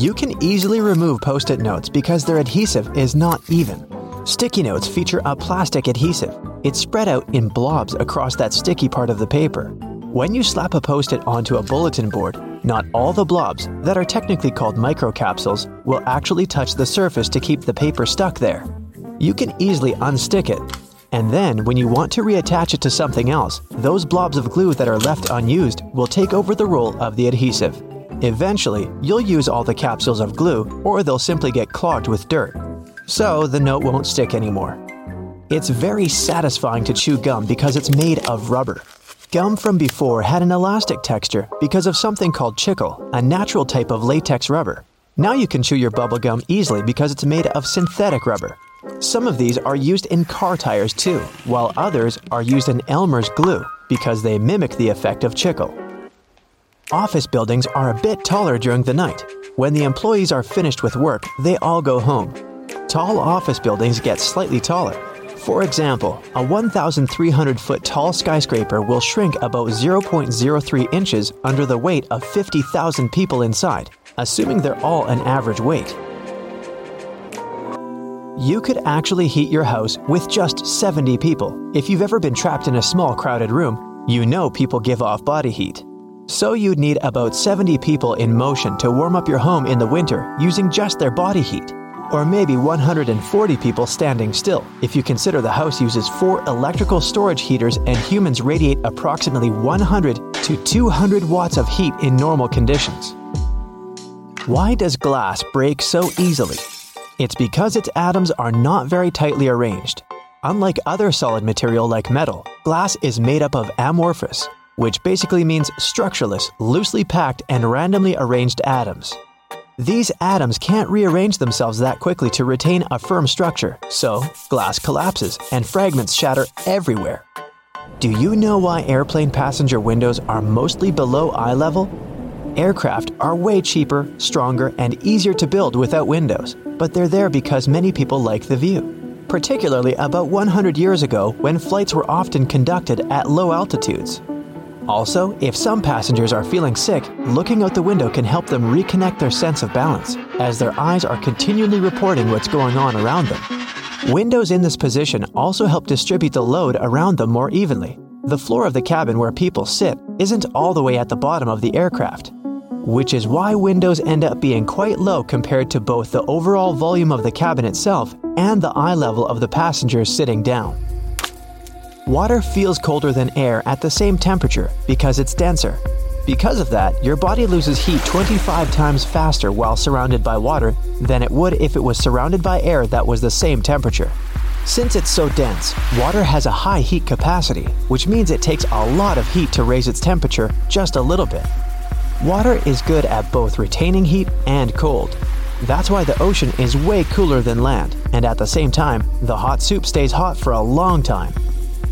You can easily remove post it notes because their adhesive is not even. Sticky notes feature a plastic adhesive. It's spread out in blobs across that sticky part of the paper. When you slap a post it onto a bulletin board, not all the blobs, that are technically called microcapsules, will actually touch the surface to keep the paper stuck there. You can easily unstick it. And then, when you want to reattach it to something else, those blobs of glue that are left unused will take over the role of the adhesive. Eventually, you'll use all the capsules of glue, or they'll simply get clogged with dirt. So the note won't stick anymore. It's very satisfying to chew gum because it's made of rubber. Gum from before had an elastic texture because of something called chicle, a natural type of latex rubber. Now you can chew your bubble gum easily because it's made of synthetic rubber. Some of these are used in car tires too, while others are used in Elmer's glue because they mimic the effect of chicle. Office buildings are a bit taller during the night. When the employees are finished with work, they all go home. Tall office buildings get slightly taller, for example, a 1,300 foot tall skyscraper will shrink about 0.03 inches under the weight of 50,000 people inside, assuming they're all an average weight. You could actually heat your house with just 70 people. If you've ever been trapped in a small crowded room, you know people give off body heat. So you'd need about 70 people in motion to warm up your home in the winter using just their body heat or maybe 140 people standing still, if you consider the house uses four electrical storage heaters and humans radiate approximately 100 to 200 watts of heat in normal conditions. Why does glass break so easily? It's because its atoms are not very tightly arranged. Unlike other solid material like metal, glass is made up of amorphous, which basically means structureless, loosely packed, and randomly arranged atoms. These atoms can't rearrange themselves that quickly to retain a firm structure, so glass collapses and fragments shatter everywhere. Do you know why airplane passenger windows are mostly below eye level? Aircraft are way cheaper, stronger, and easier to build without windows, but they're there because many people like the view. Particularly about 100 years ago when flights were often conducted at low altitudes. Also, if some passengers are feeling sick, looking out the window can help them reconnect their sense of balance, as their eyes are continually reporting what's going on around them. Windows in this position also help distribute the load around them more evenly. The floor of the cabin where people sit isn't all the way at the bottom of the aircraft, which is why windows end up being quite low compared to both the overall volume of the cabin itself and the eye level of the passengers sitting down. Water feels colder than air at the same temperature because it's denser. Because of that, your body loses heat 25 times faster while surrounded by water than it would if it was surrounded by air that was the same temperature. Since it's so dense, water has a high heat capacity, which means it takes a lot of heat to raise its temperature just a little bit. Water is good at both retaining heat and cold. That's why the ocean is way cooler than land, and at the same time, the hot soup stays hot for a long time.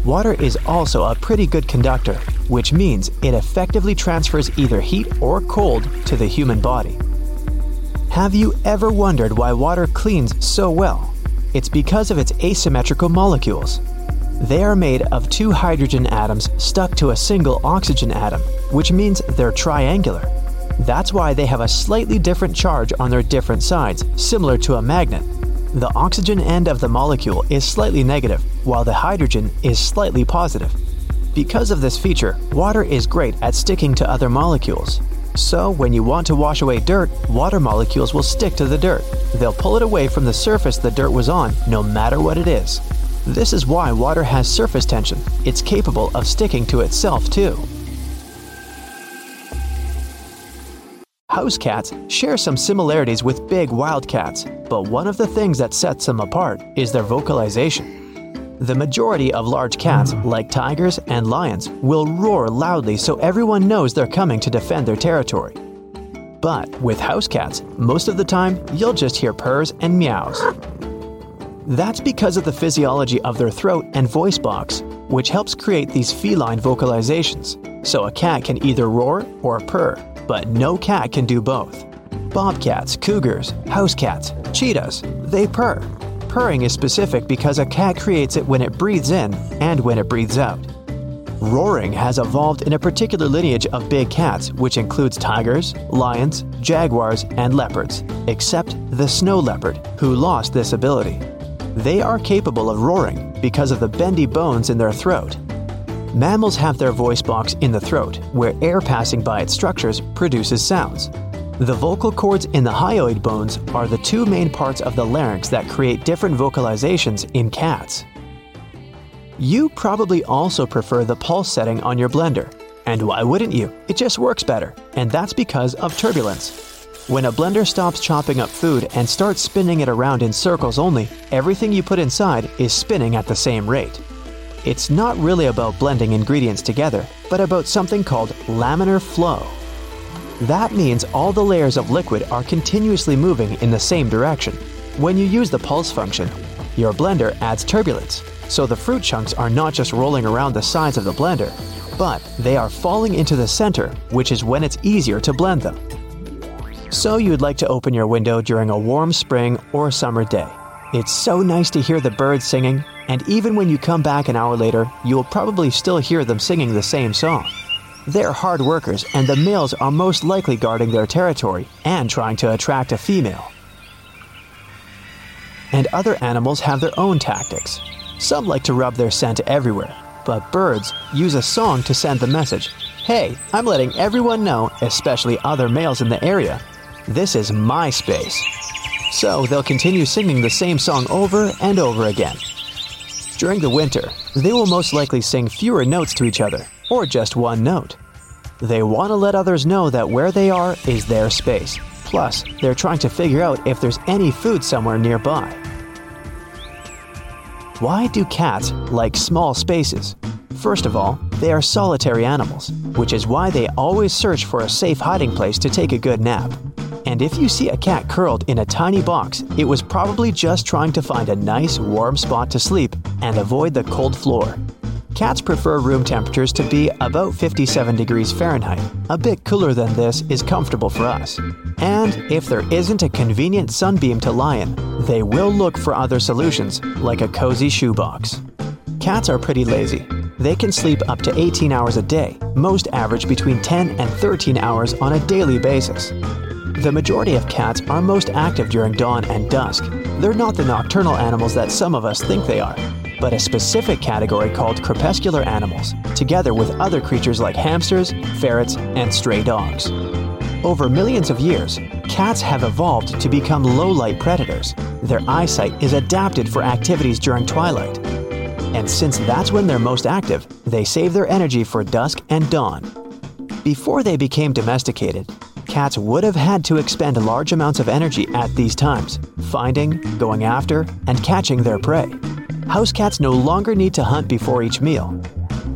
Water is also a pretty good conductor, which means it effectively transfers either heat or cold to the human body. Have you ever wondered why water cleans so well? It's because of its asymmetrical molecules. They are made of two hydrogen atoms stuck to a single oxygen atom, which means they're triangular. That's why they have a slightly different charge on their different sides, similar to a magnet. The oxygen end of the molecule is slightly negative, while the hydrogen is slightly positive. Because of this feature, water is great at sticking to other molecules. So, when you want to wash away dirt, water molecules will stick to the dirt. They'll pull it away from the surface the dirt was on, no matter what it is. This is why water has surface tension. It's capable of sticking to itself, too. House cats share some similarities with big wild cats, but one of the things that sets them apart is their vocalization. The majority of large cats, like tigers and lions, will roar loudly so everyone knows they're coming to defend their territory. But with house cats, most of the time you'll just hear purrs and meows. That's because of the physiology of their throat and voice box, which helps create these feline vocalizations. So a cat can either roar or purr but no cat can do both. Bobcats, cougars, house cats, cheetahs, they purr. Purring is specific because a cat creates it when it breathes in and when it breathes out. Roaring has evolved in a particular lineage of big cats, which includes tigers, lions, jaguars, and leopards, except the snow leopard, who lost this ability. They are capable of roaring because of the bendy bones in their throat. Mammals have their voice box in the throat, where air passing by its structures produces sounds. The vocal cords in the hyoid bones are the two main parts of the larynx that create different vocalizations in cats. You probably also prefer the pulse setting on your blender. And why wouldn't you? It just works better, and that's because of turbulence. When a blender stops chopping up food and starts spinning it around in circles only, everything you put inside is spinning at the same rate. It's not really about blending ingredients together, but about something called laminar flow. That means all the layers of liquid are continuously moving in the same direction. When you use the pulse function, your blender adds turbulence, so the fruit chunks are not just rolling around the sides of the blender, but they are falling into the center, which is when it's easier to blend them. So you'd like to open your window during a warm spring or summer day. It's so nice to hear the birds singing, and even when you come back an hour later, you'll probably still hear them singing the same song. They're hard workers, and the males are most likely guarding their territory and trying to attract a female. And other animals have their own tactics. Some like to rub their scent everywhere, but birds use a song to send the message Hey, I'm letting everyone know, especially other males in the area, this is my space. So they'll continue singing the same song over and over again. During the winter, they will most likely sing fewer notes to each other, or just one note. They want to let others know that where they are is their space. Plus, they're trying to figure out if there's any food somewhere nearby. Why do cats like small spaces? First of all, they are solitary animals, which is why they always search for a safe hiding place to take a good nap. And if you see a cat curled in a tiny box, it was probably just trying to find a nice, warm spot to sleep and avoid the cold floor. Cats prefer room temperatures to be about 57 degrees Fahrenheit. A bit cooler than this is comfortable for us. And if there isn't a convenient sunbeam to lie in, they will look for other solutions, like a cozy shoebox. Cats are pretty lazy. They can sleep up to 18 hours a day, most average between 10 and 13 hours on a daily basis. The majority of cats are most active during dawn and dusk. They're not the nocturnal animals that some of us think they are but a specific category called crepuscular animals, together with other creatures like hamsters, ferrets, and stray dogs. Over millions of years, cats have evolved to become low light predators. Their eyesight is adapted for activities during twilight. And since that's when they're most active, they save their energy for dusk and dawn. Before they became domesticated, cats would have had to expend large amounts of energy at these times, finding, going after, and catching their prey house cats no longer need to hunt before each meal.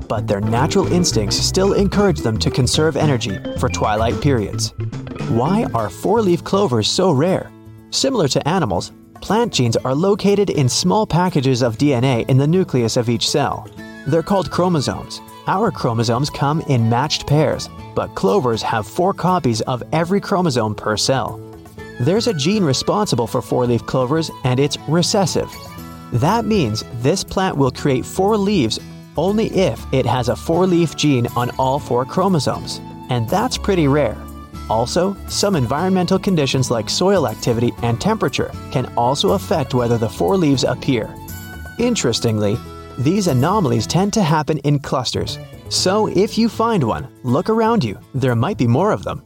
But their natural instincts still encourage them to conserve energy for twilight periods. Why are four leaf clovers so rare? Similar to animals, plant genes are located in small packages of DNA in the nucleus of each cell. They're called chromosomes. Our chromosomes come in matched pairs, but clovers have four copies of every chromosome per cell. There's a gene responsible for four leaf clovers, and it's recessive. That means this plant will create four leaves only if it has a four leaf gene on all four chromosomes, and that's pretty rare. Also, some environmental conditions like soil activity and temperature can also affect whether the four leaves appear. Interestingly, these anomalies tend to happen in clusters. So if you find one, look around you, there might be more of them.